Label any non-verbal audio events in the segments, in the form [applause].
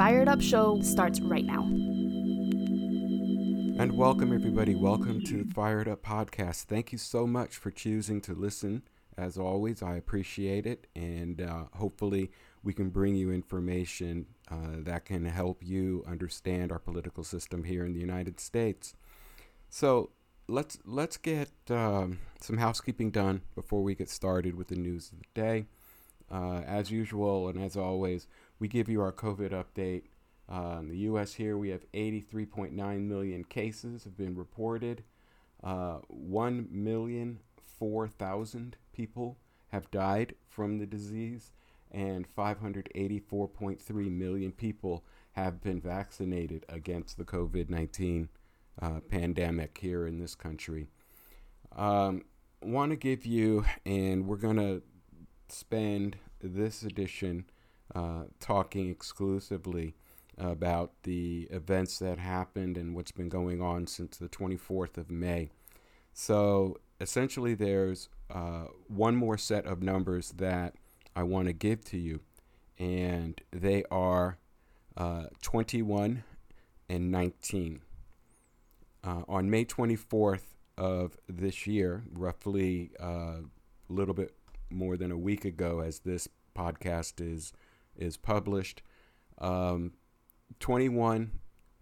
Fired Up Show starts right now. And welcome, everybody. Welcome to the Fired Up Podcast. Thank you so much for choosing to listen. As always, I appreciate it. And uh, hopefully, we can bring you information uh, that can help you understand our political system here in the United States. So, let's let's get um, some housekeeping done before we get started with the news of the day. Uh, as usual, and as always, we give you our COVID update uh, in the U.S. here, we have 83.9 million cases have been reported. Uh, 1 million 4,000 people have died from the disease, and 584.3 million people have been vaccinated against the COVID 19 uh, pandemic here in this country. Um, Want to give you, and we're going to spend this edition uh, talking exclusively about the events that happened and what's been going on since the 24th of May. So essentially, there's uh, one more set of numbers that I want to give to you, and they are uh, 21 and 19. Uh, on May 24th of this year, roughly uh, a little bit more than a week ago, as this podcast is is published, um, 21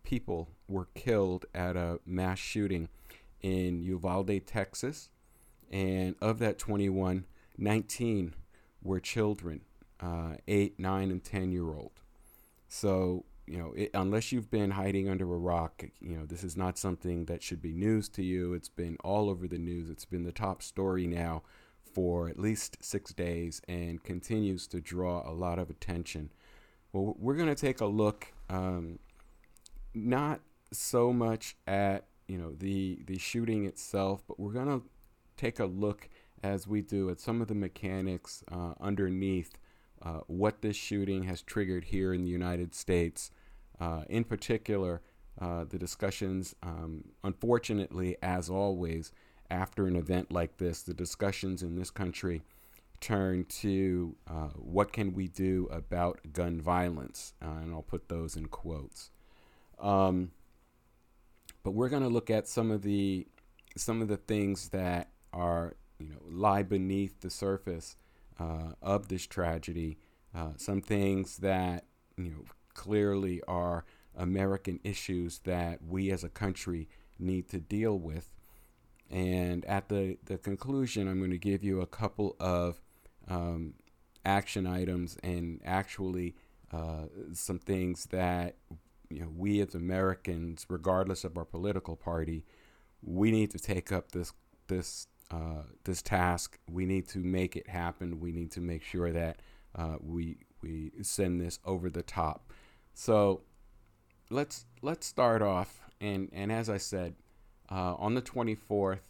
people were killed at a mass shooting in Uvalde, Texas. And of that 21, 19 were children, uh, 8, 9, and 10 year old. So, you know, it, unless you've been hiding under a rock, you know, this is not something that should be news to you. It's been all over the news. It's been the top story now for at least six days and continues to draw a lot of attention. Well, we're going to take a look um, not so much at you know the the shooting itself, but we're gonna take a look as we do at some of the mechanics uh, underneath uh, what this shooting has triggered here in the United States. Uh, in particular, uh, the discussions, um, unfortunately, as always, after an event like this, the discussions in this country turn to uh, what can we do about gun violence, uh, and I'll put those in quotes. Um, but we're going to look at some of the some of the things that are you know lie beneath the surface uh, of this tragedy. Uh, some things that you know clearly are American issues that we as a country need to deal with. And at the, the conclusion, I'm going to give you a couple of um, action items and actually uh, some things that you know we as Americans, regardless of our political party, we need to take up this this uh, this task. We need to make it happen. We need to make sure that uh, we we send this over the top. So let's let's start off and and as I said, uh, on the 24th,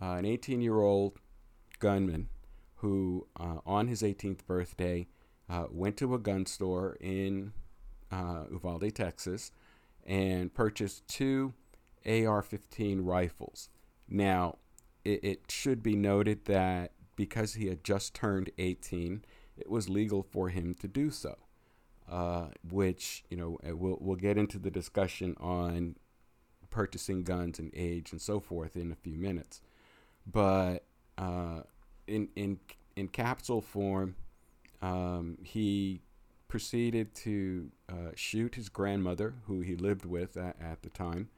uh, an 18 year old gunman who, uh, on his 18th birthday, uh, went to a gun store in uh, Uvalde, Texas, and purchased two AR 15 rifles. Now, it, it, should be noted that because he had just turned 18, it was legal for him to do so. Uh, which, you know, we'll, we'll get into the discussion on purchasing guns and age and so forth in a few minutes. But uh, in in in capsule form, um, he proceeded to uh, shoot his grandmother, who he lived with at, at, the time,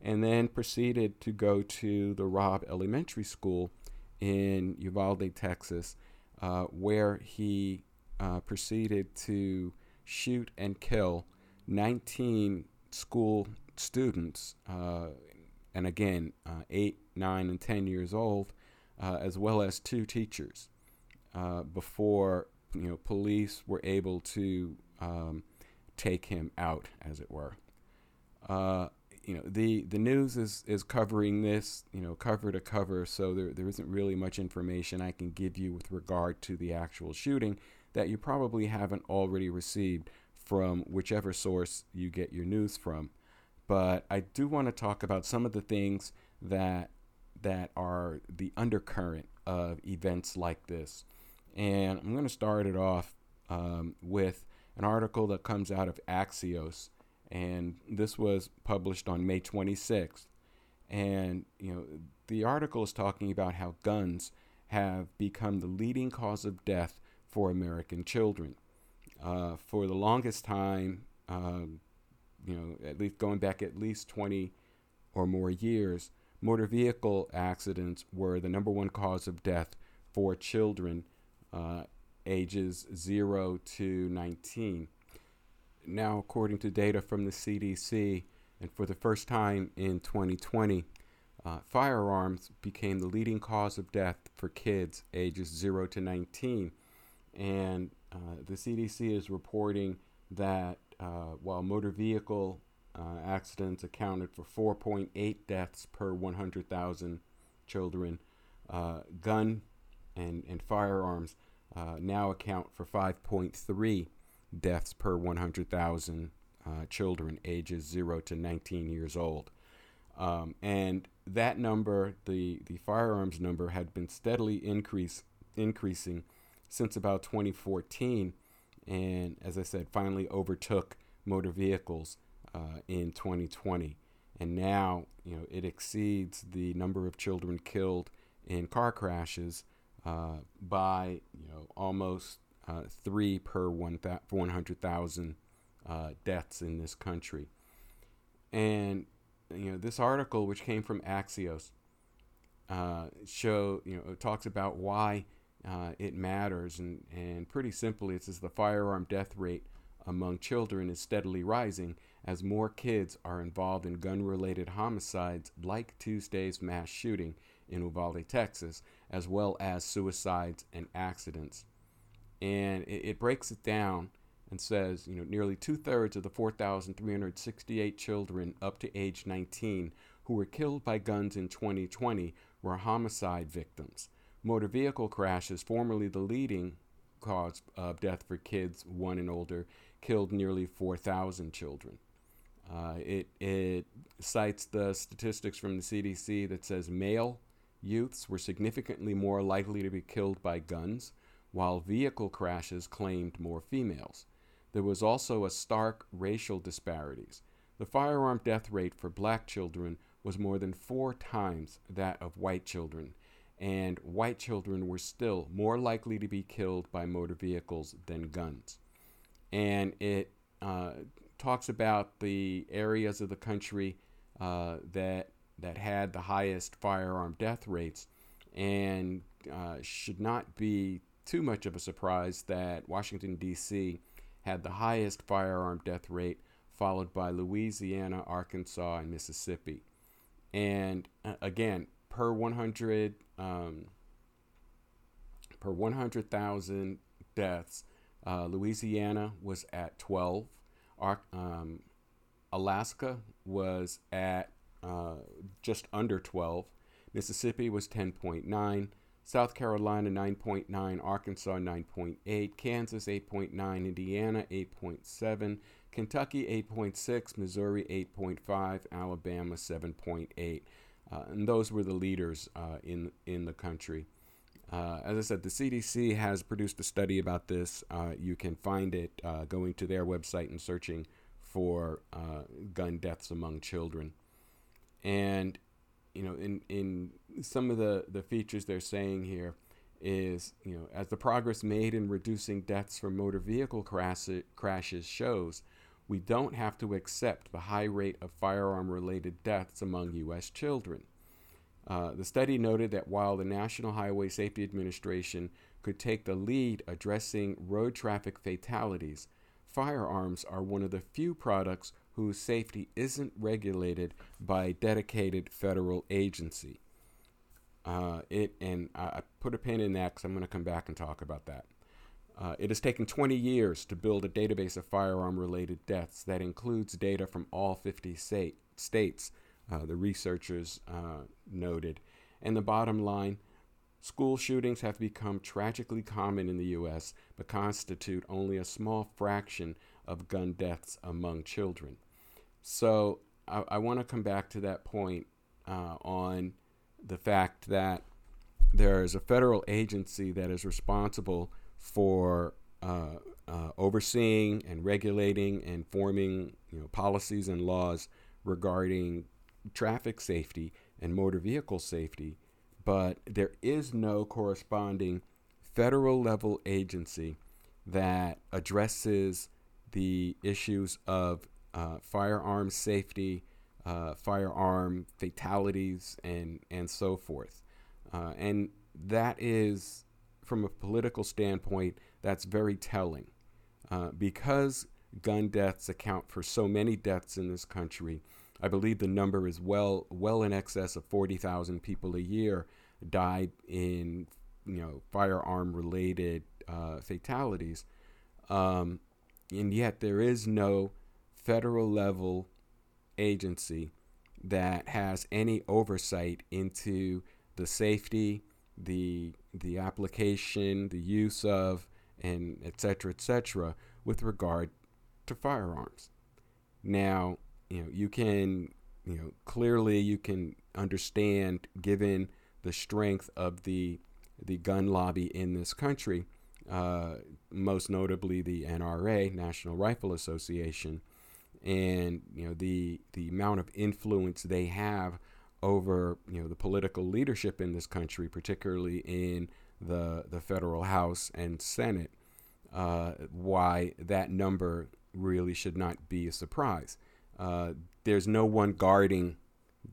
and then proceeded to go to the Robb Elementary School in Uvalde, Texas, uh, where he uh, proceeded to shoot and kill 19 school students, uh, and again, uh, 8, 9, and 10 years old, uh, as well as two teachers uh, before you know police were able to um, take him out, as it were. Uh, you know the the news is is covering this you know cover to cover, so there there isn't really much information I can give you with regard to the actual shooting that you probably haven't already received from whichever source you get your news from. But I do want to talk about some of the things that that are the undercurrent of events like this. And I'm going to start it off um, with an article that comes out of Axios, and this was published on May 26th. And you know, the article is talking about how guns have become the leading cause of death for American children. Uh, for the longest time, um, you know, at least going back at least 20 or more years, motor vehicle accidents were the number one cause of death for children uh, ages 0 to 19. Now, according to data from the CDC, and for the first time in 2020, uh, firearms became the leading cause of death for kids ages 0 to 19. And uh, the CDC is reporting that uh, while motor vehicle uh, accidents accounted for 4.8 deaths per 100,000 children, uh, gun and, and firearms uh, now account for 5.3 deaths per 100,000 uh, children ages 0 to 19 years old. Um, and that number, the, the firearms number, had been steadily increase, increasing since about 2014, and as I said, finally overtook motor vehicles uh, in 2020. And now, you know, it exceeds the number of children killed in car crashes uh, by, you know, almost uh, three per 100,000 uh, deaths in this country. And you know, this article, which came from Axios, uh, show you know talks about why uh, it matters, and and pretty simply, it says the firearm death rate among children is steadily rising as more kids are involved in gun-related homicides like Tuesday's mass shooting in Uvalde, Texas, as well as suicides and accidents. And it, it breaks it down and says, you know, nearly two thirds of the 4,368 children up to age 19 who were killed by guns in 2020 were homicide victims. Motor vehicle crashes, formerly the leading cause of death for kids one and older, killed nearly 4,000 children. Uh, it, it cites the statistics from the CDC that says male youths were significantly more likely to be killed by guns, while vehicle crashes claimed more females. There was also a stark racial disparities. The firearm death rate for black children was more than four times that of white children, and white children were still more likely to be killed by motor vehicles than guns. And it uh, talks about the areas of the country uh, that that had the highest firearm death rates, and uh, should not be too much of a surprise that Washington D.C had the highest firearm death rate, followed by Louisiana, Arkansas, and Mississippi. And uh, again, per 100 um, per 100,000 deaths, uh, Louisiana was at 12. Ar- um, Alaska was at uh, just under 12. Mississippi was 10.9. South Carolina 9.9, Arkansas 9.8, Kansas 8.9, Indiana 8.7, Kentucky 8.6, Missouri 8.5, Alabama 7.8. Uh, and those were the leaders uh, in in the country. Uh, as I said, the CDC has produced a study about this. You can find it going to their website and searching for gun deaths among children. And you know, in in some of the the features they're saying here is, you know, as the progress made in reducing deaths from motor vehicle crash, crashes shows, we don't have to accept the high rate of firearm related deaths among U.S. children. Uh, the study noted that while the National Highway Safety Administration could take the lead addressing road traffic fatalities, firearms are one of the few products whose safety isn't regulated by a dedicated federal agency. Uh, it and I put a pin in that because I'm going to come back and talk about that. Uh, it has taken 20 years to build a database of firearm-related deaths that includes data from all 50 state, states. Uh, the researchers uh, noted, and the bottom line. School shootings have become tragically common in the U.S., but constitute only a small fraction of gun deaths among children. So I, I want to come back to that point uh, on the fact that there is a federal agency that is responsible for uh, uh, overseeing and regulating and forming you know policies and laws regarding traffic safety and motor vehicle safety, but there is no corresponding federal level agency that addresses the issues of uh, firearm safety, uh, firearm fatalities, and and so forth. Uh, and that is, from a political standpoint, that's very telling, uh, because gun deaths account for so many deaths in this country. I believe the number is well well in excess of forty thousand people a year died in you know firearm related uh, fatalities. Um, and yet there is no federal level agency that has any oversight into the safety, the the application, the use of, and etc. cetera, et cetera, with regard to firearms. Now, you know, you can, you know, clearly you can understand, given the strength of the the gun lobby in this country, uh, most notably the NRA, National Rifle Association, and you know the the amount of influence they have over you know the political leadership in this country, particularly in the the federal House and Senate. Uh, why that number really should not be a surprise. Uh, there's no one guarding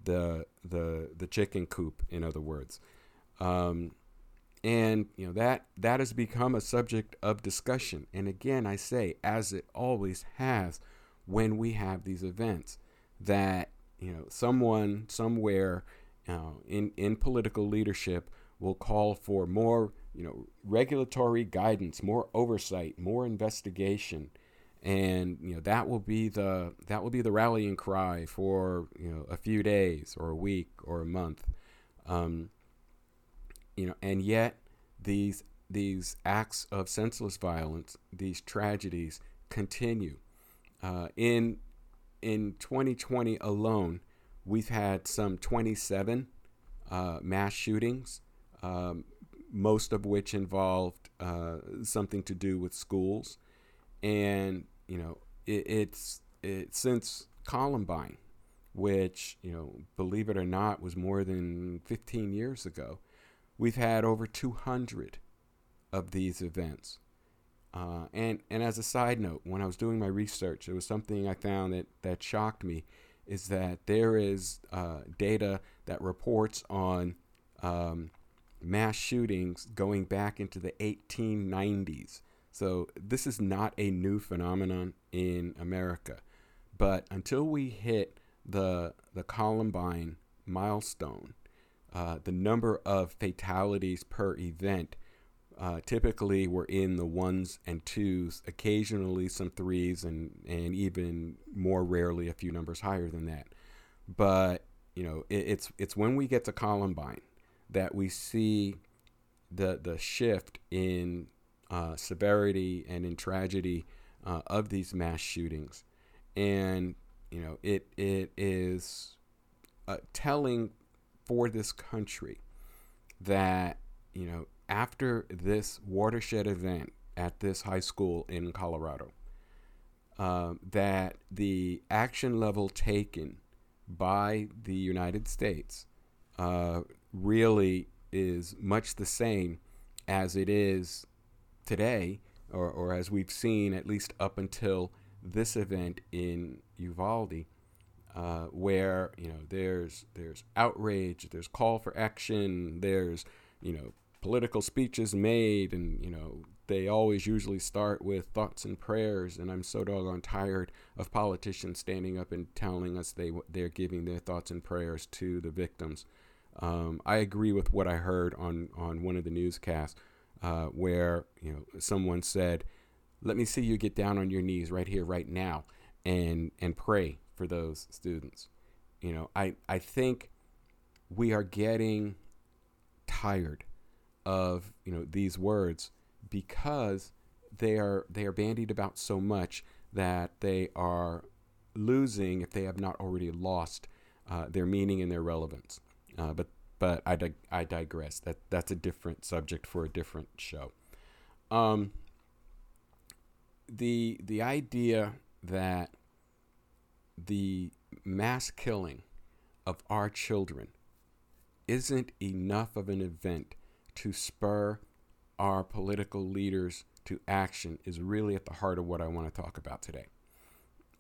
the the the chicken coop, in other words. Um, and you know that that has become a subject of discussion and again i say as it always has when we have these events that you know someone somewhere uh, in in political leadership will call for more you know regulatory guidance more oversight more investigation and you know that will be the that will be the rallying cry for you know a few days or a week or a month um, you know, and yet these these acts of senseless violence, these tragedies continue. Uh, in in 2020 alone, we've had some 27 uh, mass shootings, um, most of which involved uh, something to do with schools, and you know it, it's it, since Columbine, which you know believe it or not was more than 15 years ago We've had over 200 of these events. Uh, and, and as a side note, when I was doing my research, it was something I found that, that shocked me is that there is uh, data that reports on um, mass shootings going back into the 1890s. So this is not a new phenomenon in America. But until we hit the, the Columbine milestone, uh, the number of fatalities per event uh, typically were in the ones and twos, occasionally some threes, and, and even more rarely a few numbers higher than that. But you know, it, it's it's when we get to Columbine that we see the the shift in uh, severity and in tragedy uh, of these mass shootings, and you know, it it is uh, telling for this country that, you know, after this watershed event at this high school in Colorado, uh, that the action level taken by the United States uh, really is much the same as it is today, or, or as we've seen at least up until this event in Uvalde uh, where you know there's there's outrage, there's call for action, there's you know political speeches made, and you know they always usually start with thoughts and prayers. And I'm so doggone tired of politicians standing up and telling us they they're giving their thoughts and prayers to the victims. Um, I agree with what I heard on on one of the newscasts uh, where you know someone said, "Let me see you get down on your knees right here, right now." and and pray for those students. You know, I, I think we are getting tired of, you know, these words because they are they are bandied about so much that they are losing if they have not already lost uh, their meaning and their relevance. Uh, but but I, dig- I digress. That that's a different subject for a different show. Um, the the idea that the mass killing of our children isn't enough of an event to spur our political leaders to action is really at the heart of what I want to talk about today.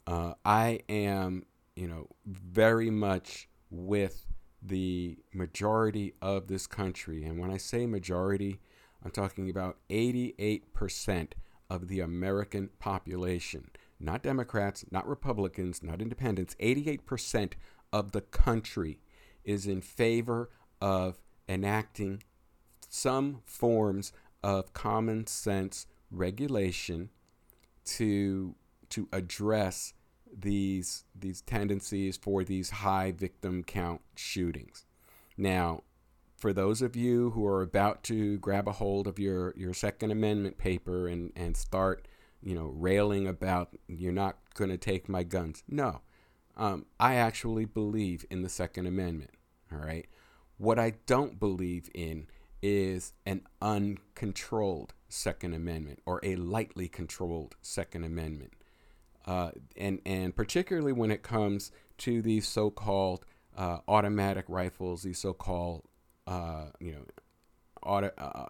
Uh, I am, you know, very much with the majority of this country. And when I say majority, I'm talking about 88% of the American population, not Democrats, not Republicans, not independents. 88% of the country is in favor of enacting some forms of common sense regulation to to address these these tendencies for these high victim count shootings. Now, for those of you who are about to grab a hold of your your Second Amendment paper and and start, you know, railing about you're not going to take my guns. No, um, I actually believe in the Second Amendment. All right. What I don't believe in is an uncontrolled Second Amendment or a lightly controlled Second Amendment. Uh, and, and particularly when it comes to these so called uh, automatic rifles, these so called uh, you know, auto, uh,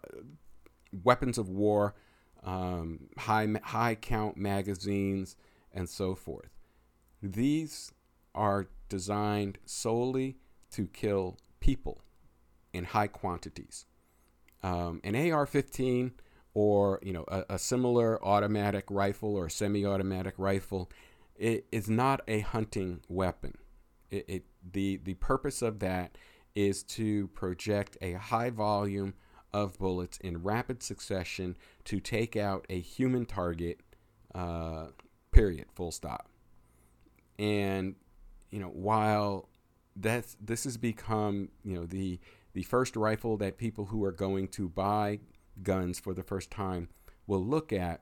weapons of war, um, high, high count magazines, and so forth. These are designed solely to kill people in high quantities. Um, an AR-15 or you know a, a similar automatic rifle or semi-automatic rifle it is not a hunting weapon. It, it, the the purpose of that is to project a high volume of bullets in rapid succession to take out a human target. Uh, period. Full stop. And you know while that's this has become you know the the first rifle that people who are going to buy guns for the first time will look at.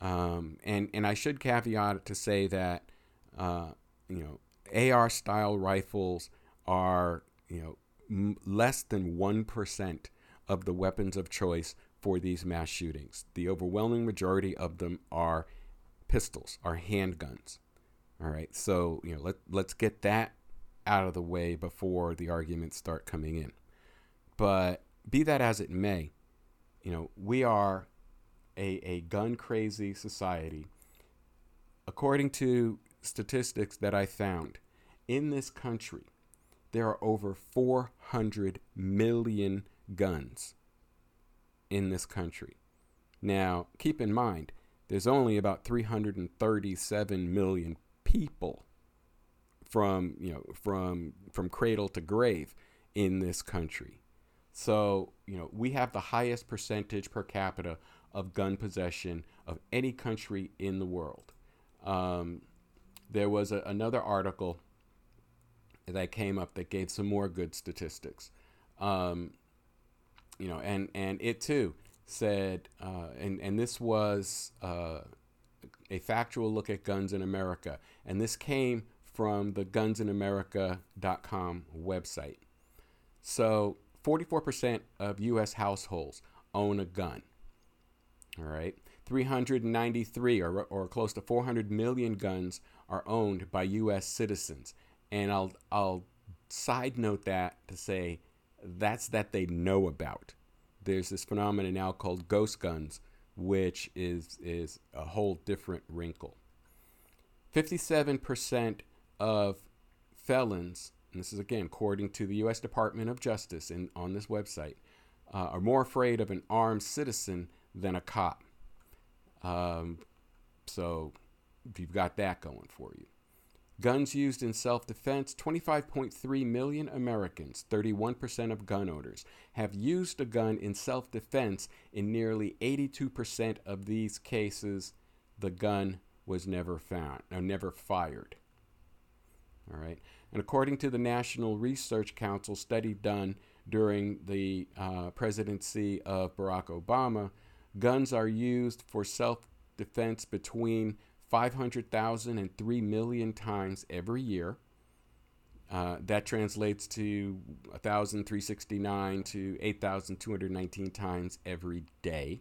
Um, and and I should caveat it to say that uh, you know AR style rifles are you know m- less than one percent of the weapons of choice for these mass shootings. The overwhelming majority of them are pistols, are handguns. All right, so you know let let's get that out of the way before the arguments start coming in. But be that as it may, you know, we are a, a gun crazy society. According to statistics that I found, in this country, there are over 400 million guns in this country. Now, keep in mind, there's only about 337 million people from you know from from cradle to grave in this country. So you know we have the highest percentage per capita of gun possession of any country in the world. Um, there was a, another article that came up that gave some more good statistics. Um, you know, and and it too said, uh, and and this was uh, a factual look at guns in America, and this came from the gunsinamerica.com website. So, 44% of U.S. households own a gun. All right. 393 or, or close to 400 million guns are owned by U.S. citizens. And I'll, I'll side note that to say that's that they know about. There's this phenomenon now called ghost guns, which is, is a whole different wrinkle. 57% of felons, and this is again according to the U.S. Department of Justice and on this website, uh, are more afraid of an armed citizen than a cop. Um, so if you've got that going for you. Guns used in self defense 25.3 million Americans, 31% of gun owners, have used a gun in self defense. In nearly 82% of these cases, the gun was never found or never fired. All right. And according to the National Research Council study done during the uh, presidency of Barack Obama, guns are used for self defense between 500,000 and 3 million times every year. Uh, that translates to 1,369 to 8,219 times every day.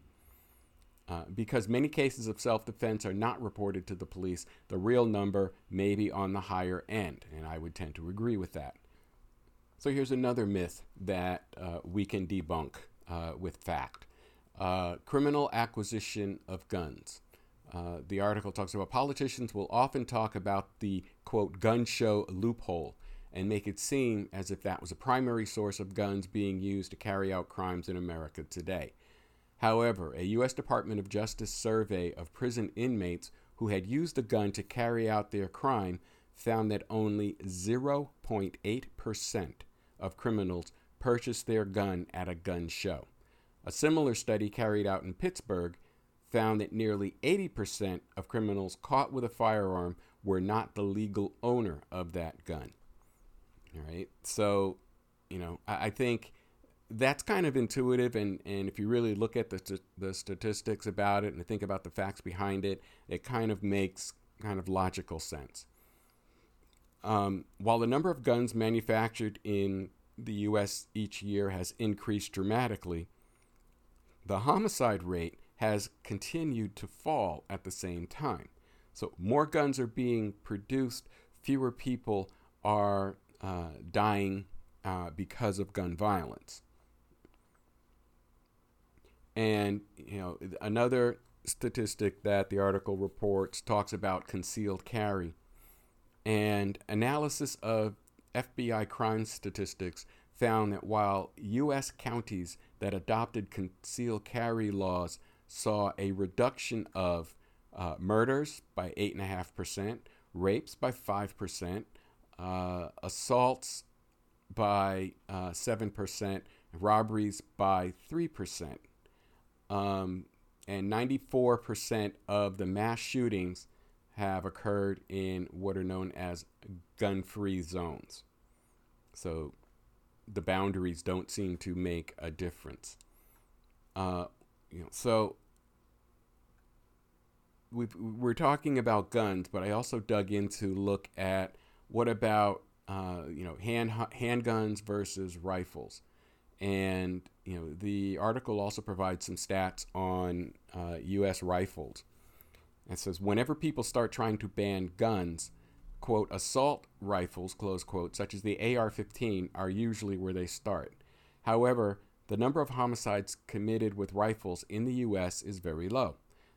Uh, because many cases of self defense are not reported to the police, the real number may be on the higher end, and I would tend to agree with that. So here's another myth that uh, we can debunk uh, with fact uh, criminal acquisition of guns. Uh, the article talks about politicians will often talk about the quote gun show loophole and make it seem as if that was a primary source of guns being used to carry out crimes in America today. However, a U.S. Department of Justice survey of prison inmates who had used a gun to carry out their crime found that only 0.8% of criminals purchased their gun at a gun show. A similar study carried out in Pittsburgh found that nearly 80% of criminals caught with a firearm were not the legal owner of that gun. All right. So, you know, I, I think that's kind of intuitive and, and if you really look at the, the statistics about it and think about the facts behind it it kind of makes kind of logical sense. Um, while the number of guns manufactured in the us each year has increased dramatically the homicide rate has continued to fall at the same time. So more guns are being produced fewer people are uh, dying uh, because of gun violence and you know, another statistic that the article reports talks about concealed carry. And analysis of FBI crime statistics found that while U.S. counties that adopted concealed carry laws saw a reduction of uh, murders by 8.5%, rapes by 5%, uh, assaults by uh, 7%, robberies by 3%. Um, and 94% of the mass shootings have occurred in what are known as gun free zones. So the boundaries don't seem to make a difference. Uh, you know, so we we're talking about guns, but I also dug in to look at what about uh, you know hand handguns versus rifles, and you know, the article also provides some stats on uh, U.S. rifles. It says whenever people start trying to ban guns, quote, assault rifles, close quote, such as the AR-15, are usually where they start. However, the number of homicides committed with rifles in the U.S. is very low.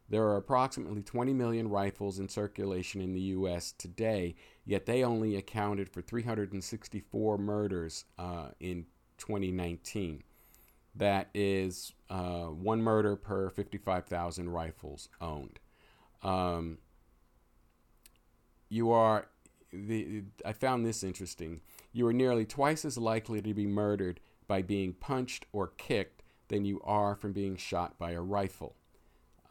There are approximately 20 million rifles in circulation in the U.S. today, yet they only accounted for 364 murders uh, in 2019 that is uh, one murder per 55,000 rifles owned. Um, you are the I found this interesting. You are nearly twice as likely to be murdered by being punched or kicked than you are from being shot by a rifle.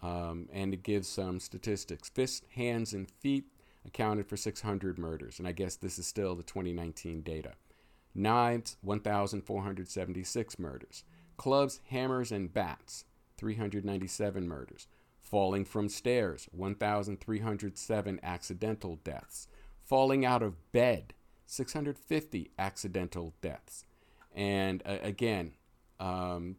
Um, and it gives some statistics. Fists, hands, and feet accounted for 600 murders, and I guess this is still the 2019 data. Knives, 1,476 murders clubs, hammers, and bats, 397 murders. Falling from stairs, 1,307 accidental deaths. Falling out of bed, 650 accidental deaths. And uh, again, um,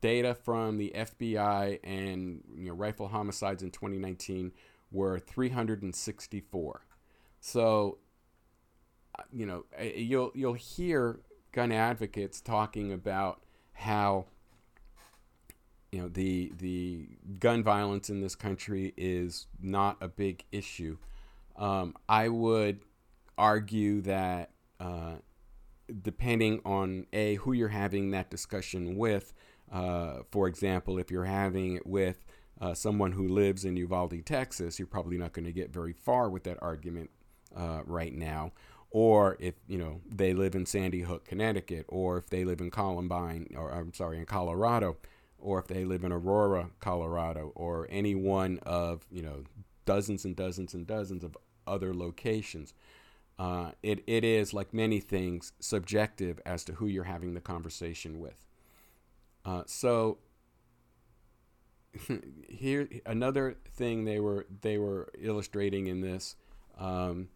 data from the FBI and you know, rifle homicides in 2019 were 364. So, you know, you'll you'll hear gun advocates talking about how you know the the gun violence in this country is not a big issue. Um, I would argue that uh, depending on a who you're having that discussion with, uh, for example, if you're having it with uh, someone who lives in Uvalde, Texas, you're probably not going to get very far with that argument uh, right now or if you know they live in Sandy Hook, Connecticut, or if they live in Columbine, or I'm sorry, in Colorado, or if they live in Aurora, Colorado, or any one of you know dozens and dozens and dozens of other locations. Uh, it, it is like many things subjective as to who you're having the conversation with. Uh, so [laughs] here another thing they were they were illustrating in this um,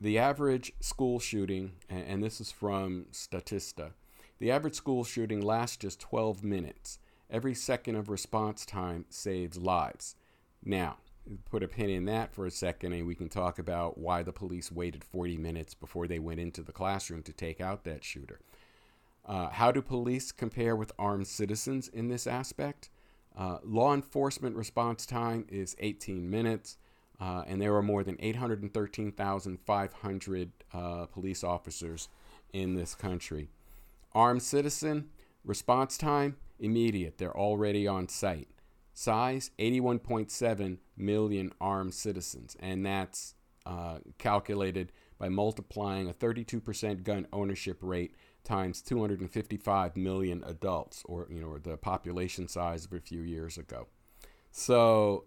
the average school shooting, and this is from Statista, the average school shooting lasts just 12 minutes, every second of response time saves lives. Now, put a pin in that for a second and we can talk about why the police waited 40 minutes before they went into the classroom to take out that shooter. Uh, how do police compare with armed citizens in this aspect? Uh, law enforcement response time is 18 minutes, uh, and there are more than 813,500 uh, police officers in this country. Armed citizen response time immediate, they're already on site. Size 81.7 million armed citizens, and that's uh, calculated by multiplying a 32% gun ownership rate times 255 million adults, or you know, or the population size of a few years ago. So,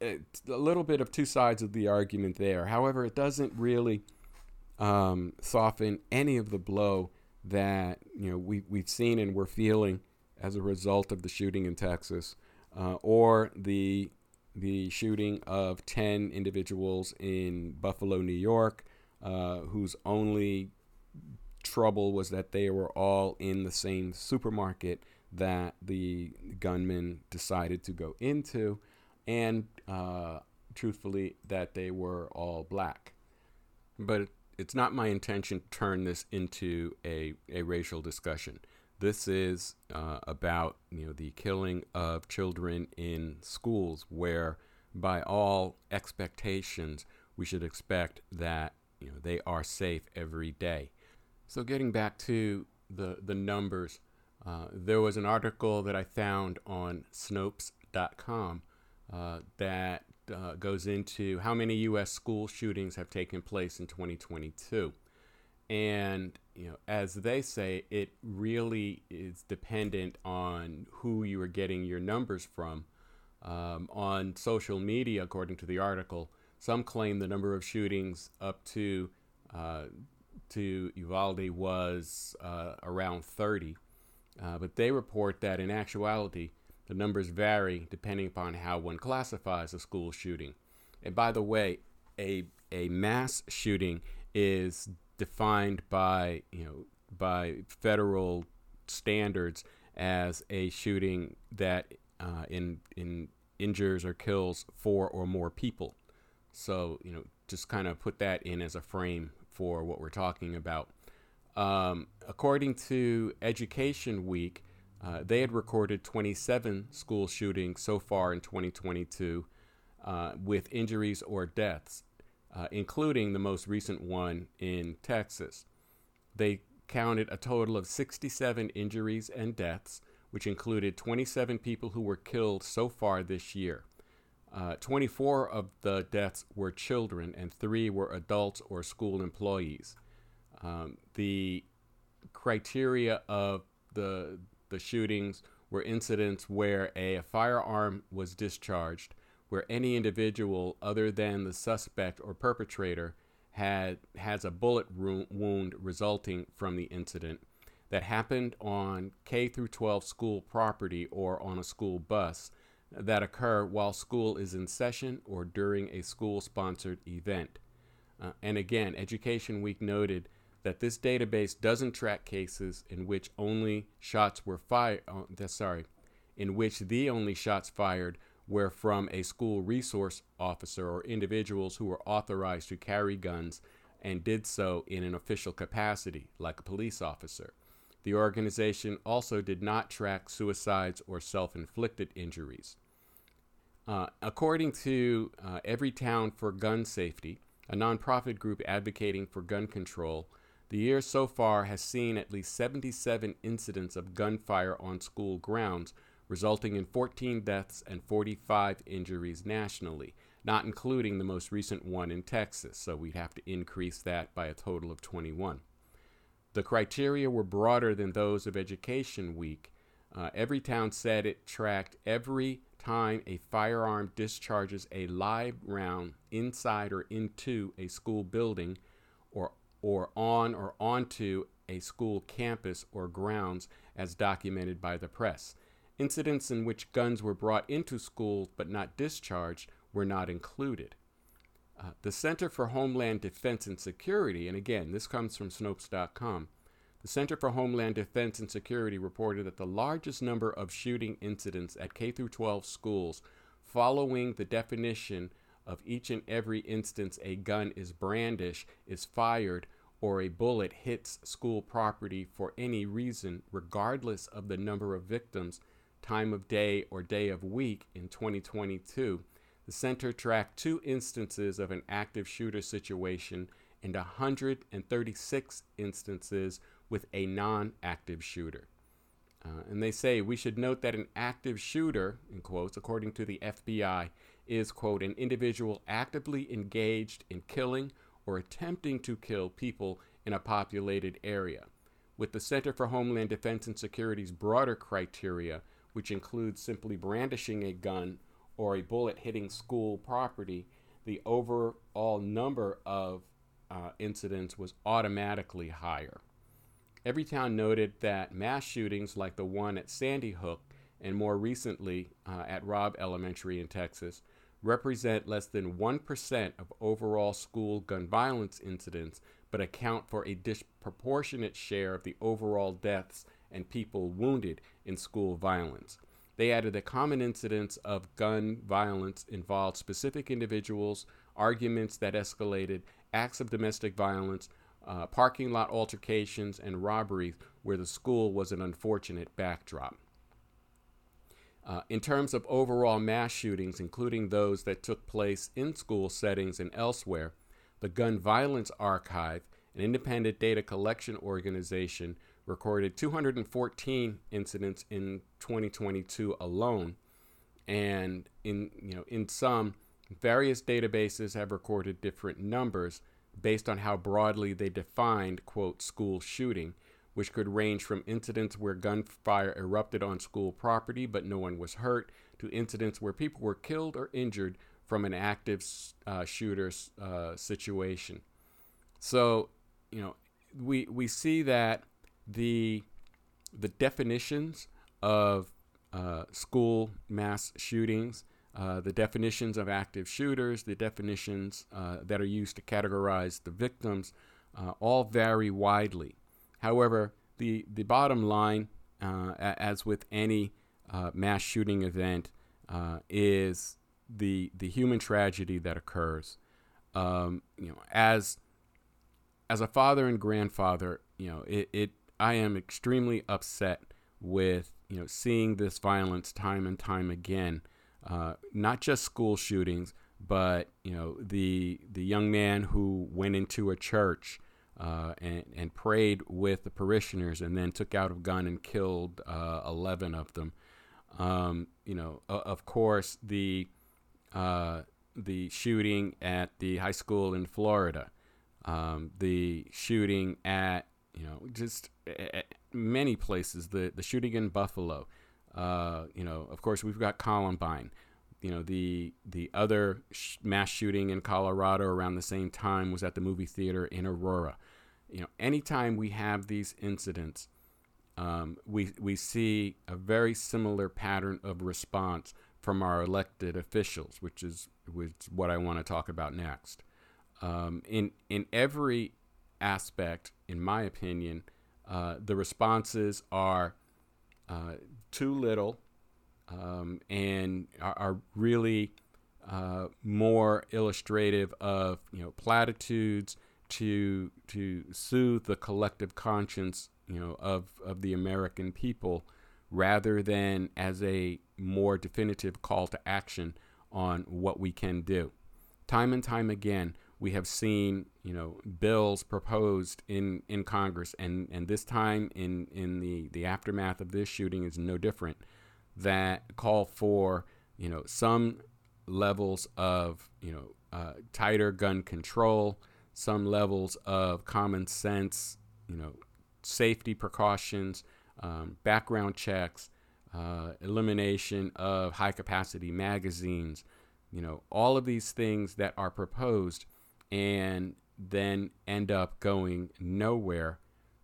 a little bit of two sides of the argument there. However, it doesn't really um, soften any of the blow that you know we we've seen and we're feeling as a result of the shooting in Texas, uh, or the the shooting of 10 individuals in Buffalo, New York, uh, whose only trouble was that they were all in the same supermarket that the gunman decided to go into, and uh, truthfully, that they were all black. But it's not my intention to turn this into a, a racial discussion. This is uh, about you know the killing of children in schools, where by all expectations we should expect that you know they are safe every day. So getting back to the the numbers, uh, there was an article that I found on Snopes.com uh, that uh, goes into how many U.S. school shootings have taken place in 2022, and you know, as they say, it really is dependent on who you are getting your numbers from. Um, on social media, according to the article, some claim the number of shootings up to uh, to Uvalde was uh, around 30. Uh, but they report that in actuality, the numbers vary depending upon how one classifies a school shooting. And by the way, a, a mass shooting is defined by, you know, by federal standards as a shooting that uh, in, in injures or kills four or more people. So, you know, just kind of put that in as a frame for what we're talking about. Um, according to Education Week, uh, they had recorded 27 school shootings so far in 2022 uh, with injuries or deaths, uh, including the most recent one in Texas. They counted a total of 67 injuries and deaths, which included 27 people who were killed so far this year. Uh, 24 of the deaths were children, and three were adults or school employees. Um, the criteria of the the shootings were incidents where a, firearm was discharged, where any individual other than the suspect or perpetrator had has a bullet wound resulting from the incident that happened on K through 12 school property or on a school bus that occur while school is in session or during a school sponsored event. Uh, and again, Education Week noted that this database doesn't track cases in which only shots were fired, uh, sorry, in which the only shots fired were from a school resource officer or individuals who were authorized to carry guns and did so in an official capacity, like a police officer. The organization also did not track suicides or self inflicted injuries. Uh, according to uh, Everytown for Gun Safety, a nonprofit group advocating for gun control, the year so far has seen at least 77 incidents of gunfire on school grounds, resulting in 14 deaths and 45 injuries nationally, not including the most recent one in Texas, so we'd have to increase that by a total of 21. The criteria were broader than those of Education Week. Uh, Everytown said it tracked every time a firearm discharges a live round inside or into a school building or, on or onto a school campus or grounds as documented by the press. Incidents in which guns were brought into schools but not discharged were not included. Uh, the Center for Homeland Defense and Security, and again, this comes from Snopes.com, The Center for Homeland Defense and Security reported that the largest number of shooting incidents at K 12 schools following the definition of each and every instance a gun is brandished, is fired, or a bullet hits school property for any reason, regardless of the number of victims, time of day, or day of week in 2022. The center tracked two instances of an active shooter situation and 136 instances with a non active shooter. Uh, and they say we should note that an active shooter, in quotes, according to the FBI, is, quote, an individual actively engaged in killing or attempting to kill people in a populated area. With the Center for Homeland Defense and Security's broader criteria, which includes simply brandishing a gun or a bullet hitting school property, the overall number of uh, incidents was automatically higher. Everytown noted that mass shootings like the one at Sandy Hook and more recently uh, at Robb Elementary in Texas represent less than 1% of overall school gun violence incidents, but account for a disproportionate share of the overall deaths and people wounded in school violence. They added that common incidents of gun violence involved specific individuals, arguments that escalated, acts of domestic violence, uh, parking lot altercations, and robberies, where the school was an unfortunate backdrop. Uh, in terms of overall mass shootings, including those that took place in school settings and elsewhere, the Gun Violence Archive, an independent data collection organization, recorded 214 incidents in 2022 alone. And in you know in some various databases have recorded different numbers, based on how broadly they defined, quote, school shooting, which could range from incidents where gunfire erupted on school property but no one was hurt, to incidents where people were killed or injured from an active uh, shooter uh, situation. So, you know, we, we see that the, the definitions of uh, school mass shootings uh, the definitions of active shooters, the definitions uh, that are used to categorize the victims, uh, all vary widely. However, the, the bottom line, uh, as with any uh, mass shooting event, is the, the human tragedy that occurs. Um, you know, as, as a father and grandfather, you know, it, it I am extremely upset with you know seeing this violence time and time again uh, not just school shootings, but you know the the young man who went into a church uh, and and prayed with the parishioners and then took out a gun and killed uh, eleven of them. Um, you know, of course the uh, the shooting at the high school in Florida, um, the shooting at you know just many places, the the shooting in Buffalo. Uh, you know, of course, we've got Columbine. You know, the the other sh- mass shooting in Colorado around the same time was at the movie theater in Aurora. You know, anytime we have these incidents, um, we we see a very similar pattern of response from our elected officials, which is which is what I want to talk about next. Um, in in every aspect, in my opinion, uh, the responses are uh, too little um, and are, are really uh, more illustrative of you know platitudes to to soothe the collective conscience you know of of the American people rather than as a more definitive call to action on what we can do. Time and time again, we have seen you know bills proposed in in Congress, and and this time in in the the aftermath of this shooting is no different. That call for you know some levels of you know uh, tighter gun control, some levels of common sense, you know safety precautions, um, background checks, uh, elimination of high capacity magazines, you know all of these things that are proposed and then end up going nowhere,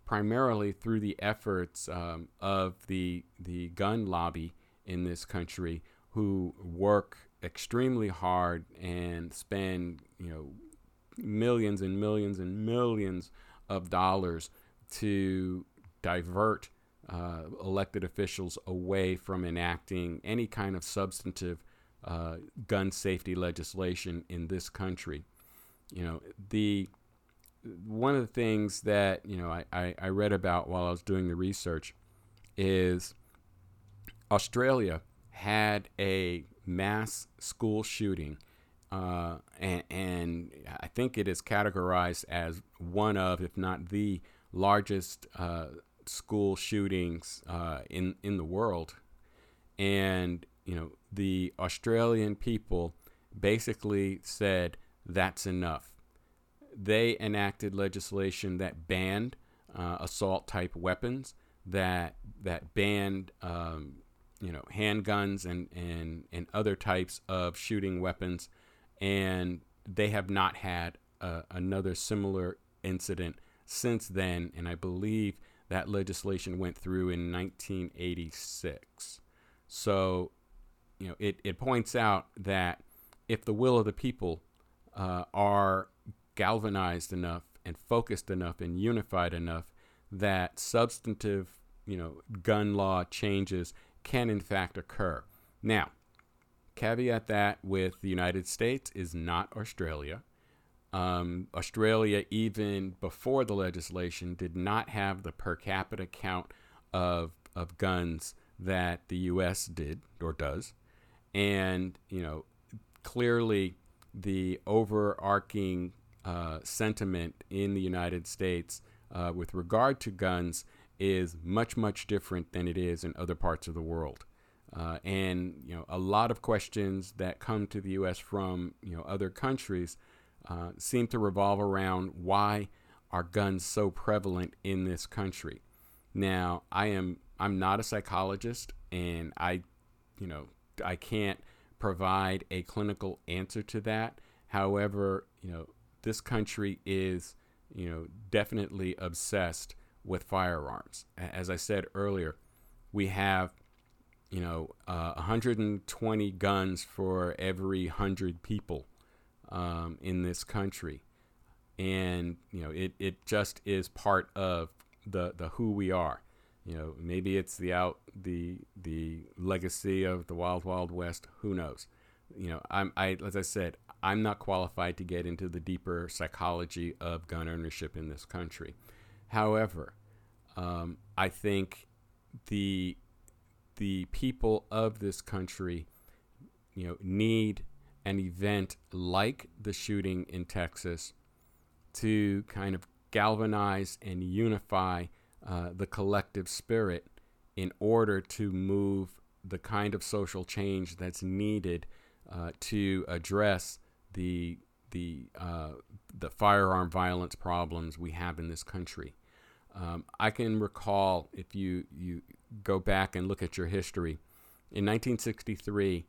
primarily through the efforts um, of the the gun lobby in this country, who work extremely hard and spend you know millions and millions and millions of dollars to divert uh, elected officials away from enacting any kind of substantive uh, gun safety legislation in this country. You know, the one of the things that you know I, I, I read about while I was doing the research is Australia had a mass school shooting, uh, and, and, I think it is categorized as one of, if not the largest uh, school shootings uh, in in the world. And you know, the Australian people basically said that's enough. They enacted legislation that banned uh, assault type weapons, that that banned um, you know handguns and, and and other types of shooting weapons, and they have not had uh, another similar incident since then. And I believe that legislation went through in 1986. So, you know, it, it points out that if the will of the people uh, are galvanized enough and focused enough and unified enough that substantive, you know, gun law changes can in fact occur. Now, caveat that with the United States is not Australia. Um, Australia, even before the legislation, did not have the per capita count of of guns that the U.S. did or does, and you know, clearly the overarching uh, sentiment in the United States uh, with regard to guns is much much different than it is in other parts of the world. Uh, and you know a lot of questions that come to the U.S. from you know other countries uh, seem to revolve around why are guns so prevalent in this country. Now, I am I'm not a psychologist, and I, you know, I can't provide a clinical answer to that. However, you know, this country is, you know, definitely obsessed with firearms. As I said earlier, we have, you know, uh, 120 guns for every 100 people um, in this country. And, you know, it, it just is part of the, the who we are. You know, maybe it's the out the the legacy of the Wild Wild West. Who knows? You know, I'm I as I said, I'm not qualified to get into the deeper psychology of gun ownership in this country. However, um, I think the the people of this country, you know, need an event like the shooting in Texas to kind of galvanize and unify uh, the collective spirit in order to move the kind of social change that's needed uh, to address the the uh, the firearm violence problems we have in this country. Um, I can recall if you you go back and look at your history, in 1963,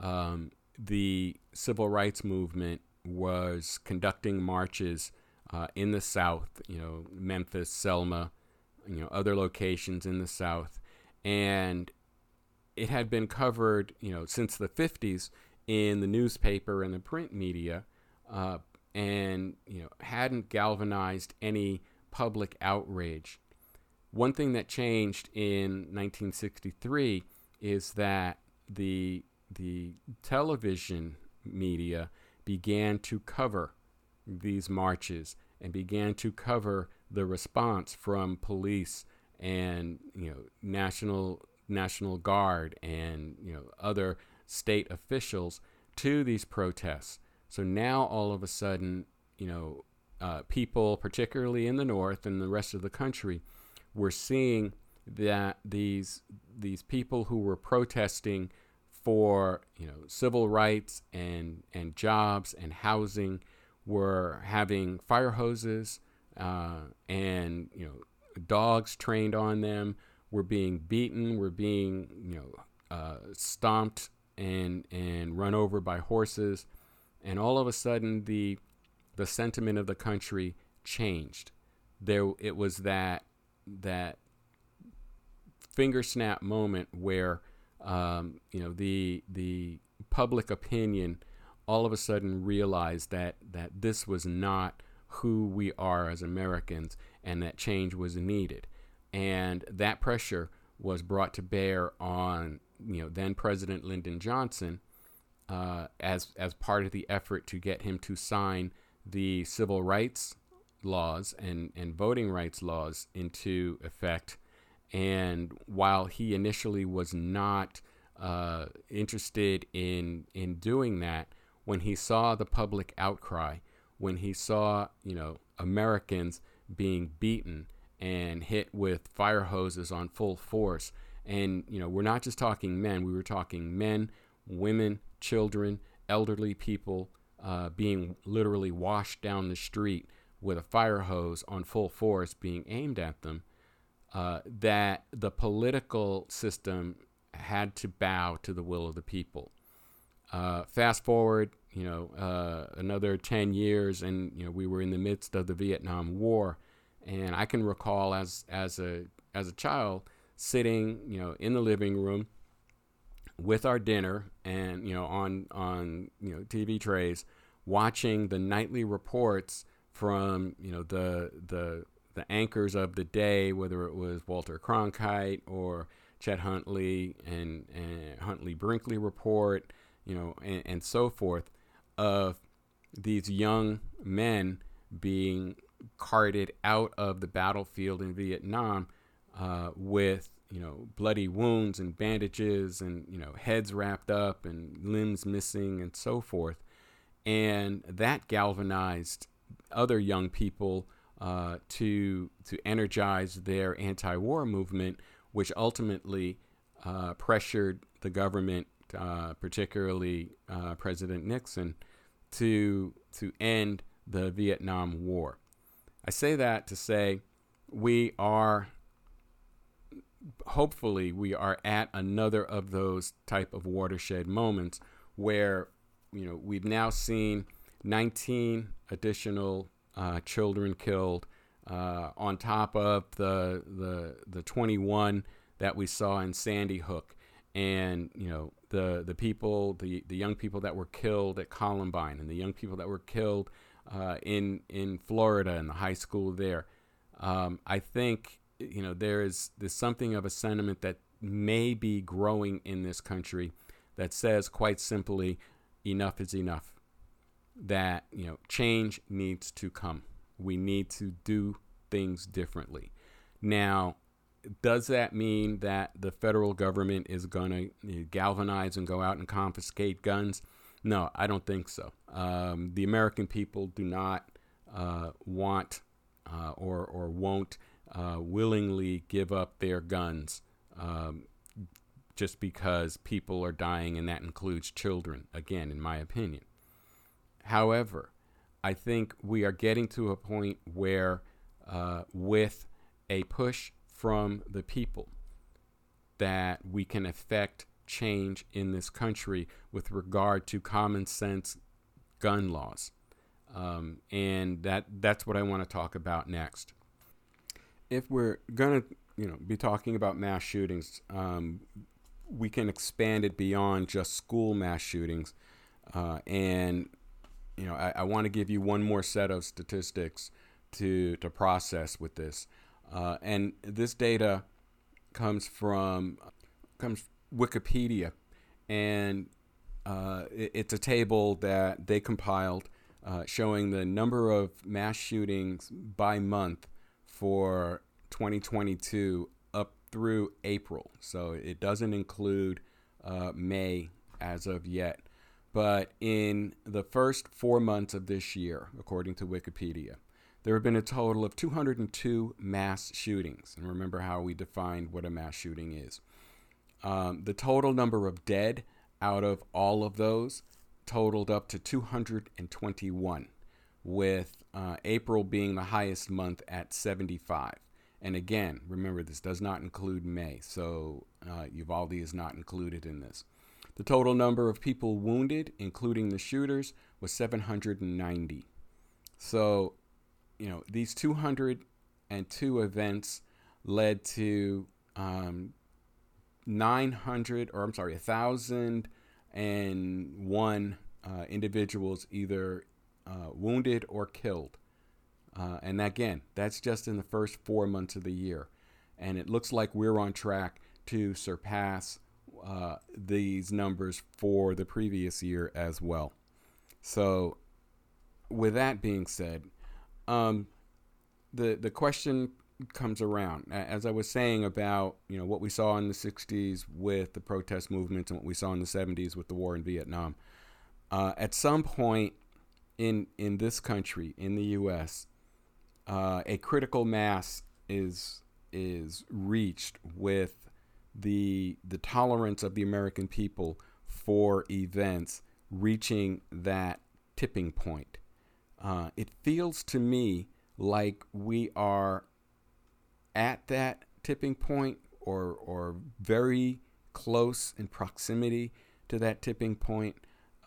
um, the civil rights movement was conducting marches uh, in the South. You know, Memphis, Selma, you know, other locations in the South, and it had been covered, you know, since the 50s in the newspaper and the print media, uh, and you know, hadn't galvanized any public outrage. One thing that changed in 1963 is that the the television media began to cover these marches and began to cover the response from police and you know national national guard and you know other state officials to these protests so now all of a sudden you know uh, people, particularly in the north and the rest of the country, were seeing that these these people who were protesting for you know civil rights and and jobs and housing were having fire hoses uh, and you know dogs trained on them were being beaten were being you know uh, stomped and and run over by horses. And all of a sudden the the sentiment of the country changed. There, it was that that finger snap moment where um, you know the the public opinion all of a sudden realized that that this was not who we are as Americans and that change was needed. and that pressure was brought to bear on you know then President Lyndon Johnson uh, as as part of the effort to get him to sign the civil rights laws and, and voting rights laws into effect. And while he initially was not uh, interested in in doing that, when he saw the public outcry, when he saw you know Americans being beaten and hit with fire hoses on full force, and you know we're not just talking men, we were talking men, women, children, elderly people uh, being literally washed down the street with a fire hose on full force being aimed at them, uh, that the political system had to bow to the will of the people. Uh, fast forward, you know, uh, another 10 years, and you know, we were in the midst of the Vietnam War, and I can recall as as a as a child sitting, you know, in the living room with our dinner and you know on on you know TV trays watching the nightly reports from you know the the the anchors of the day whether it was Walter Cronkite or Chet Huntley and, and Huntley Brinkley report you know and, and so forth of these young men being carted out of the battlefield in Vietnam uh, with you know, bloody wounds and bandages and, you know, heads wrapped up and limbs missing and so forth. And that galvanized other young people uh, to, to energize their anti war movement, which ultimately uh, pressured the government, uh, particularly uh, President Nixon, to, to end the Vietnam War. I say that to say we are hopefully we are at another of those type of watershed moments where you know we've now seen 19 additional uh, children killed uh, on top of the the the 21 that we saw in Sandy Hook. And you know the the people the the young people that were killed at Columbine and the young people that were killed uh, in in Florida in the high school there. Um, I think you know there is there's something of a sentiment that may be growing in this country that says quite simply enough is enough. That you know change needs to come. We need to do things differently. Now does that mean that the federal government is going to galvanize and go out and confiscate guns? No i don't think so. Um, the american people do not uh, want uh, or or won't uh, willingly give up their guns um, just because people are dying, and that includes children, again, in my opinion. However, I think we are getting to a point where, uh, with a push from the people, that we can affect change in this country with regard to common sense gun laws. Um, and that that's what I want to talk about next if we're gonna you know be talking about mass shootings, um, we can expand it beyond just school mass shootings. Uh, and you know, I, I want to give you one more set of statistics to to process with this. Uh, and this data comes from comes Wikipedia, and uh, it, it's a table that they compiled uh, showing the number of mass shootings by month for 2022 up through April. So it doesn't include uh, May as of yet. But in the first four months of this year, according to Wikipedia, there have been a total of 202 mass shootings. And remember how we defined what a mass shooting is. Um, the total number of dead out of all of those totaled up to 221 with uh, April being the highest month at 75. And again, remember this does not include May, so uh, Uvalde is not included in this. The total number of people wounded, including the shooters, was 790. So, you know, these 202 events led to um, 900, or I'm sorry, 1,001 uh, individuals either uh, wounded or killed. Uh, and again, that's just in the first four months of the year. and it looks like we're on track to surpass uh, these numbers for the previous year as well. So, with that being said, um, the the question comes around as I was saying about you know what we saw in the '60s with the protest movements and what we saw in the '70s with the war in Vietnam. Uh, at some point in in this country, in the U.S., uh, a critical mass is is reached with the the tolerance of the American people for events reaching that tipping point. Uh, it feels to me like we are at that tipping point or or very close in proximity to that tipping point.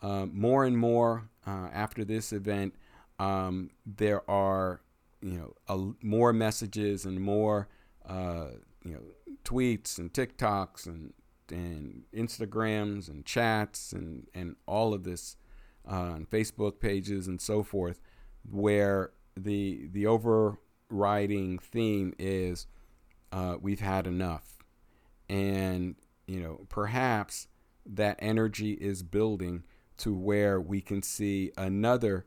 Uh, more and more uh, after this event, um, there are you know a, more messages and more uh, you know tweets and TikToks and and Instagrams and chats and and all of this on uh, Facebook pages and so forth, where the the overriding theme is uh, we've had enough, and you know perhaps that energy is building to where we can see another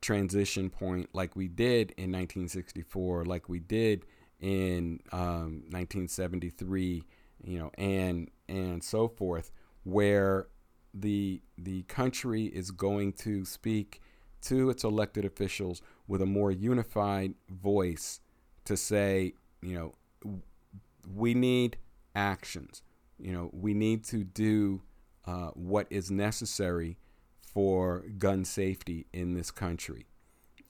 transition point like we did in 1964, like we did in um, 1973, you know, and and so forth, where the the country is going to speak to its elected officials with a more unified voice to say, you know, we need actions. You know, we need to do uh, what is necessary for gun safety in this country.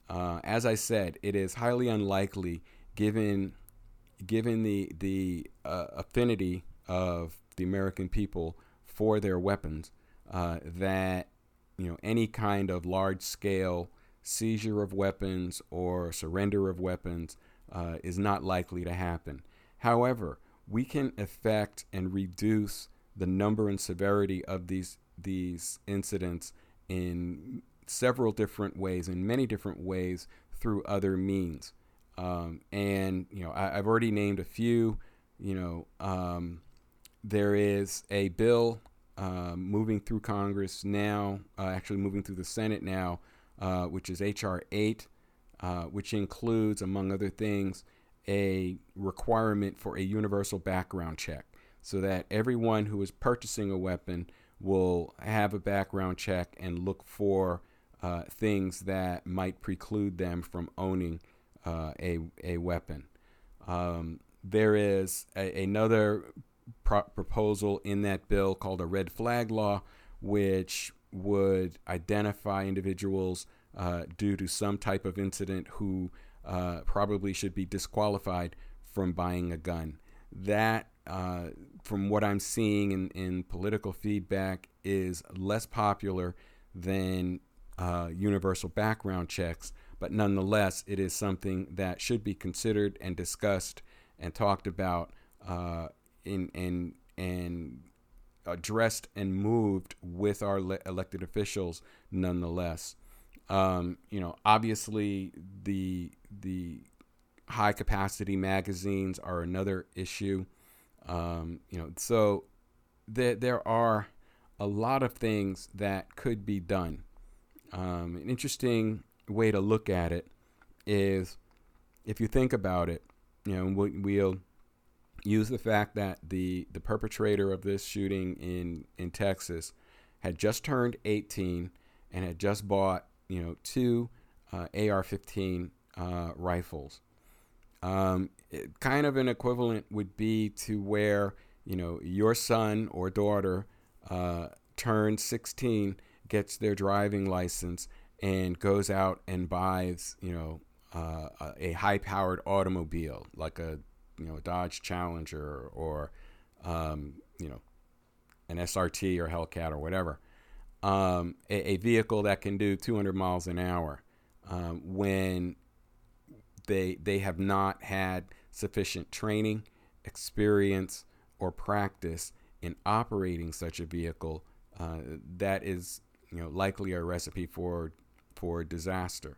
Uh, as I said, it is highly unlikely, given given the the uh, affinity of the American people for their weapons, uh, that you know any kind of large scale seizure of weapons or surrender of weapons uh, is not likely to happen. However, we can affect and reduce the number and severity of these these incidents in several different ways, in many different ways through other means. Um, and you know, I, have already named a few. You know, um, there is a bill uh, moving through Congress now, uh, actually moving through the Senate now, uh, which is H.R. 8, uh, which includes, among other things, a requirement for a universal background check so that everyone who is purchasing a weapon will have a background check and look for uh, things that might preclude them from owning uh, a, a weapon. Um, there is a, another pro- proposal in that bill called a red flag law, which would identify individuals uh, due to some type of incident who uh, probably should be disqualified from buying a gun. That, uh, from what I'm seeing in, in political feedback, is less popular than uh, universal background checks, but nonetheless, it is something that should be considered and discussed and talked about uh, in, in, and addressed and moved with our le- elected officials nonetheless. Um, you know, obviously the the high capacity magazines are another issue. Um, you know, so there there are a lot of things that could be done. Um, an interesting way to look at it is if you think about it, you know, we'll use the fact that the the perpetrator of this shooting in in Texas had just turned 18 and had just bought you know two uh, AR-15 uh, rifles. Um, it, kind of an equivalent would be to where you know your son or daughter uh, turns 16, gets their driving license, and goes out and buys you know uh, a high-powered automobile like a you know a Dodge Challenger or um, you know an SRT or Hellcat or whatever, um, a, a, vehicle that can do 200 miles an hour. Um, when they they have not had sufficient training, experience, or practice in operating such a vehicle, uh, that is you know likely a recipe for for disaster.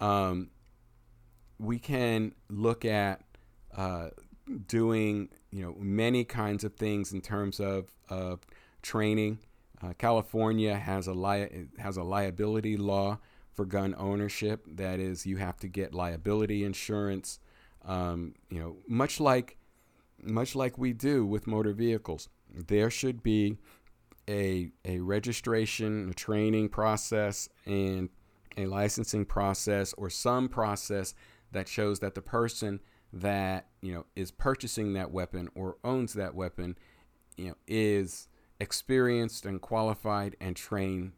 Um, we can look at uh, doing you know many kinds of things in terms of, of training. Uh, California has a li- has a liability law for gun ownership. That is, you have to get liability insurance. Um, you know, much like much like we do with motor vehicles, there should be a a registration, a training process, and a licensing process, or some process that shows that the person that you know is purchasing that weapon or owns that weapon, you know, is experienced and qualified and trained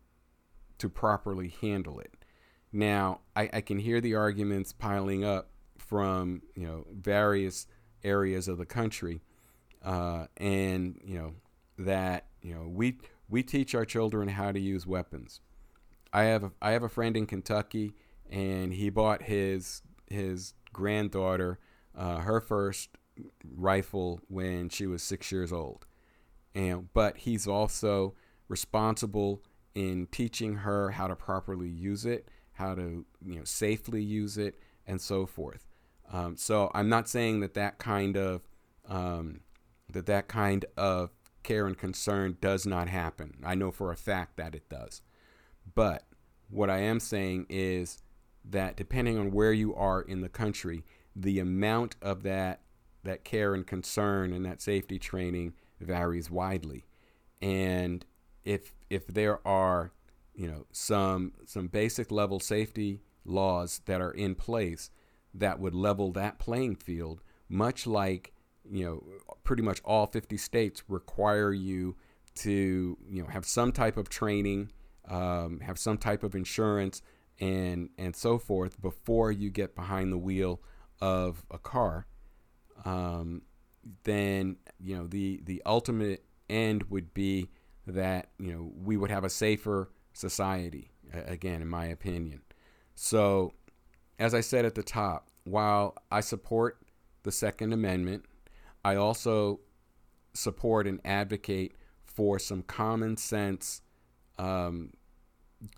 to properly handle it. Now, I, I can hear the arguments piling up from you know various areas of the country, uh, and you know that you know we we teach our children how to use weapons. I have a, I have a friend in Kentucky, and he bought his his granddaughter uh, her first rifle when she was six years old, and but he's also responsible in teaching her how to properly use it, how to you know safely use it, and so forth. Um, so I'm not saying that that kind of um, that that kind of care and concern does not happen. I know for a fact that it does. But what I am saying is that depending on where you are in the country, the amount of that that care and concern and that safety training varies widely. And if if there are, you know, some some basic level safety laws that are in place that would level that playing field, much like you know, pretty much all 50 states require you to, you know, have some type of training, um, have some type of insurance, and and so forth before you get behind the wheel of a car. Um, then you know the the ultimate end would be that you know we would have a safer society again in my opinion so as i said at the top while i support the second amendment I also support and advocate for some common sense um,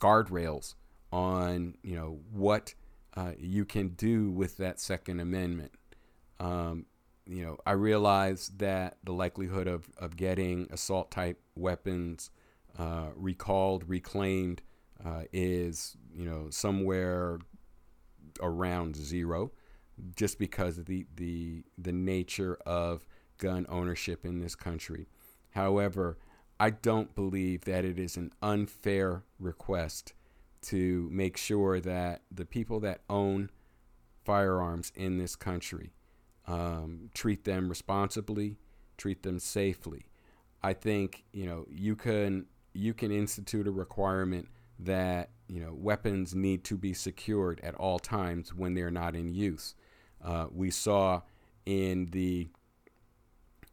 guardrails on you know what uh, you can do with that Second Amendment. Um, you know, I realize that the likelihood of, of getting assault type weapons uh, recalled, reclaimed, uh, is you know somewhere around zero just because of the, the, the nature of gun ownership in this country. However, I don't believe that it is an unfair request to make sure that the people that own firearms in this country um, treat them responsibly, treat them safely. I think you know you can you can institute a requirement that you know weapons need to be secured at all times when they're not in use. Uh, we saw in the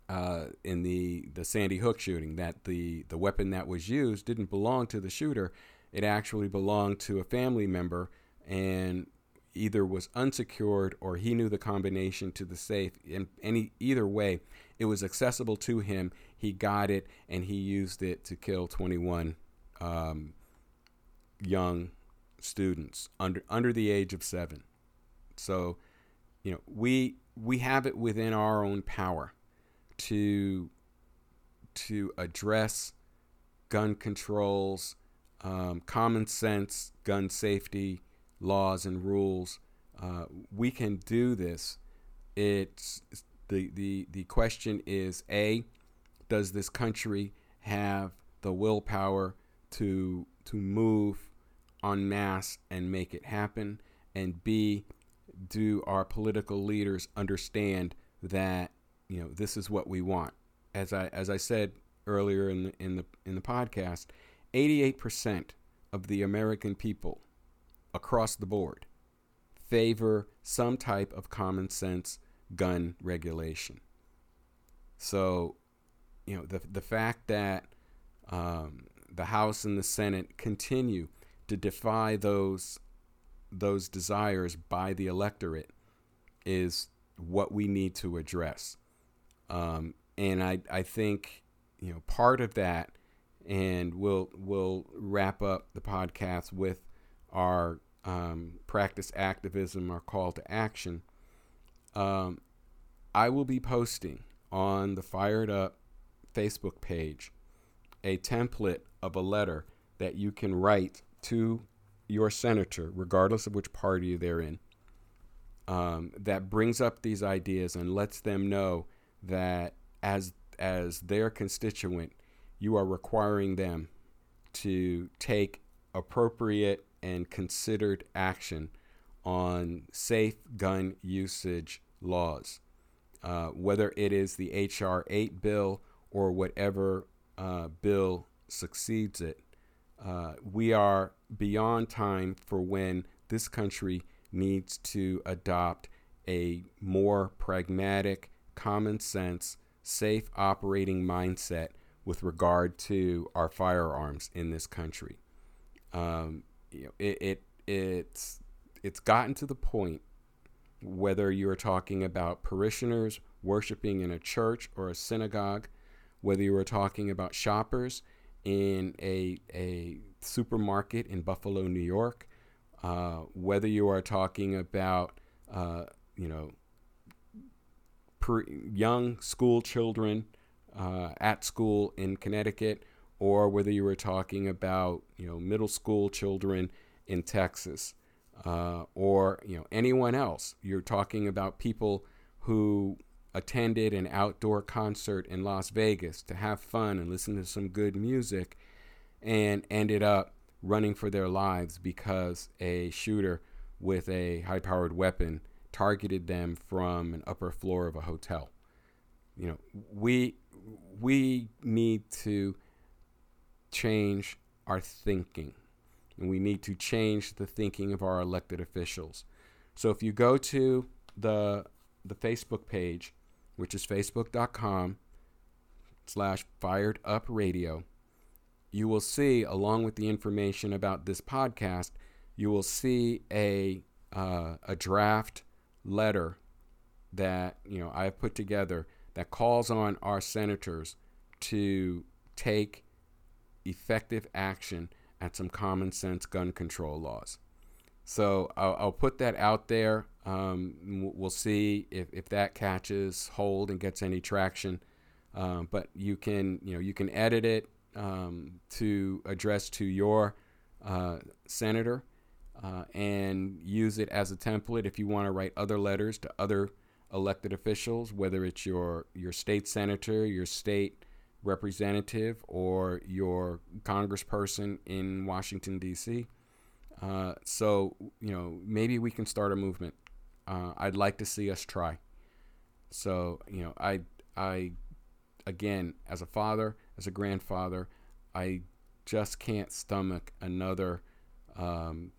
uh, in the the Sandy Hook shooting that the the weapon that was used didn't belong to the shooter. It actually belonged to a family member and either was unsecured or he knew the combination to the safe. In any either way, it was accessible to him. He got it and he used it to kill 21 um, young students under under the age of seven. So you know, we we have it within our own power to to address gun controls, um, common sense gun safety laws and rules. Uh, we can do this. It's the, the the question is a does this country have the willpower to to move en masse and make it happen and b do our political leaders understand that you know this is what we want? As I as I said earlier in the in the in the podcast, 88% of the American people across the board favor some type of common sense gun regulation. So, you know, the the fact that um, the House and the Senate continue to defy those those desires by the electorate is what we need to address. Um, and I, I think, you know, part of that, and we'll, we'll wrap up the podcast with our um, practice activism, our call to action. Um, I will be posting on the Fired Up Facebook page a template of a letter that you can write to your senator, regardless of which party they're in, um, that brings up these ideas and lets them know that as as their constituent, you are requiring them to take appropriate and considered action on safe gun usage laws, uh, whether it is the H.R. 8 bill or whatever uh, bill succeeds it. Uh, we are beyond time for when this country needs to adopt a more pragmatic, common sense, safe operating mindset with regard to our firearms in this country. Um, you know, it, it it's it's gotten to the point whether you're talking about parishioners worshiping in a church or a synagogue, whether you are talking about shoppers in a, a supermarket in Buffalo, New York, uh, whether you are talking about, uh, you know, young school children uh, at school in Connecticut, or whether you were talking about, you know, middle school children in Texas, uh, or you know anyone else. You're talking about people who attended an outdoor concert in Las Vegas to have fun and listen to some good music and ended up running for their lives because a shooter with a high powered weapon targeted them from an upper floor of a hotel. You know, we we need to change our thinking and we need to change the thinking of our elected officials. So if you go to the the Facebook page which is facebook.com slash fired up radio, you will see, along with the information about this podcast, you will see a, uh, a draft letter that you know I've put together that calls on our senators to take effective action at some common sense gun control laws. So I'll, I'll put that out there. Um, we'll see if, if that catches hold and gets any traction. Um, but you can you know you can edit it um, to address to your uh, senator uh, and use it as a template if you want to write other letters to other elected officials, whether it's your your state senator, your state representative, or your congressperson in Washington D.C. Uh, so, you know, maybe we can start a movement. Uh, I'd like to see us try. So, you know, I, I, again, as a father, as a grandfather, I just can't stomach another um,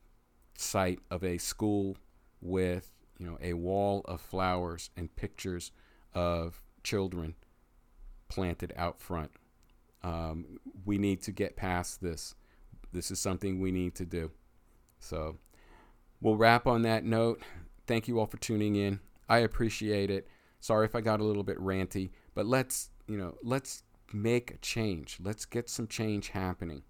site of a school with, you know, a wall of flowers and pictures of children planted out front. Um, we need to get past this. This is something we need to do. So we'll wrap on that note. Thank you all for tuning in. I appreciate it. Sorry if I got a little bit ranty, but let's, you know, let's make a change. Let's get some change happening.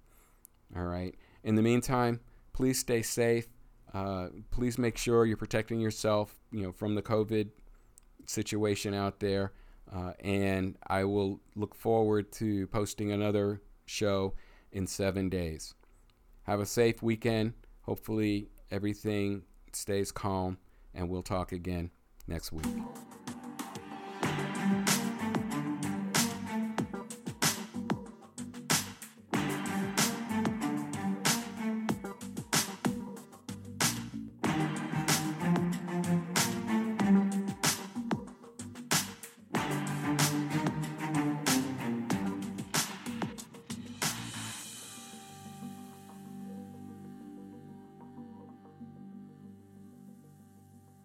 All right. In the meantime, please stay safe. Uh, please make sure you're protecting yourself, you know, from the COVID situation out there. Uh, and I will look forward to posting another show in seven days. Have a safe weekend. Hopefully, everything stays calm, and we'll talk again next week.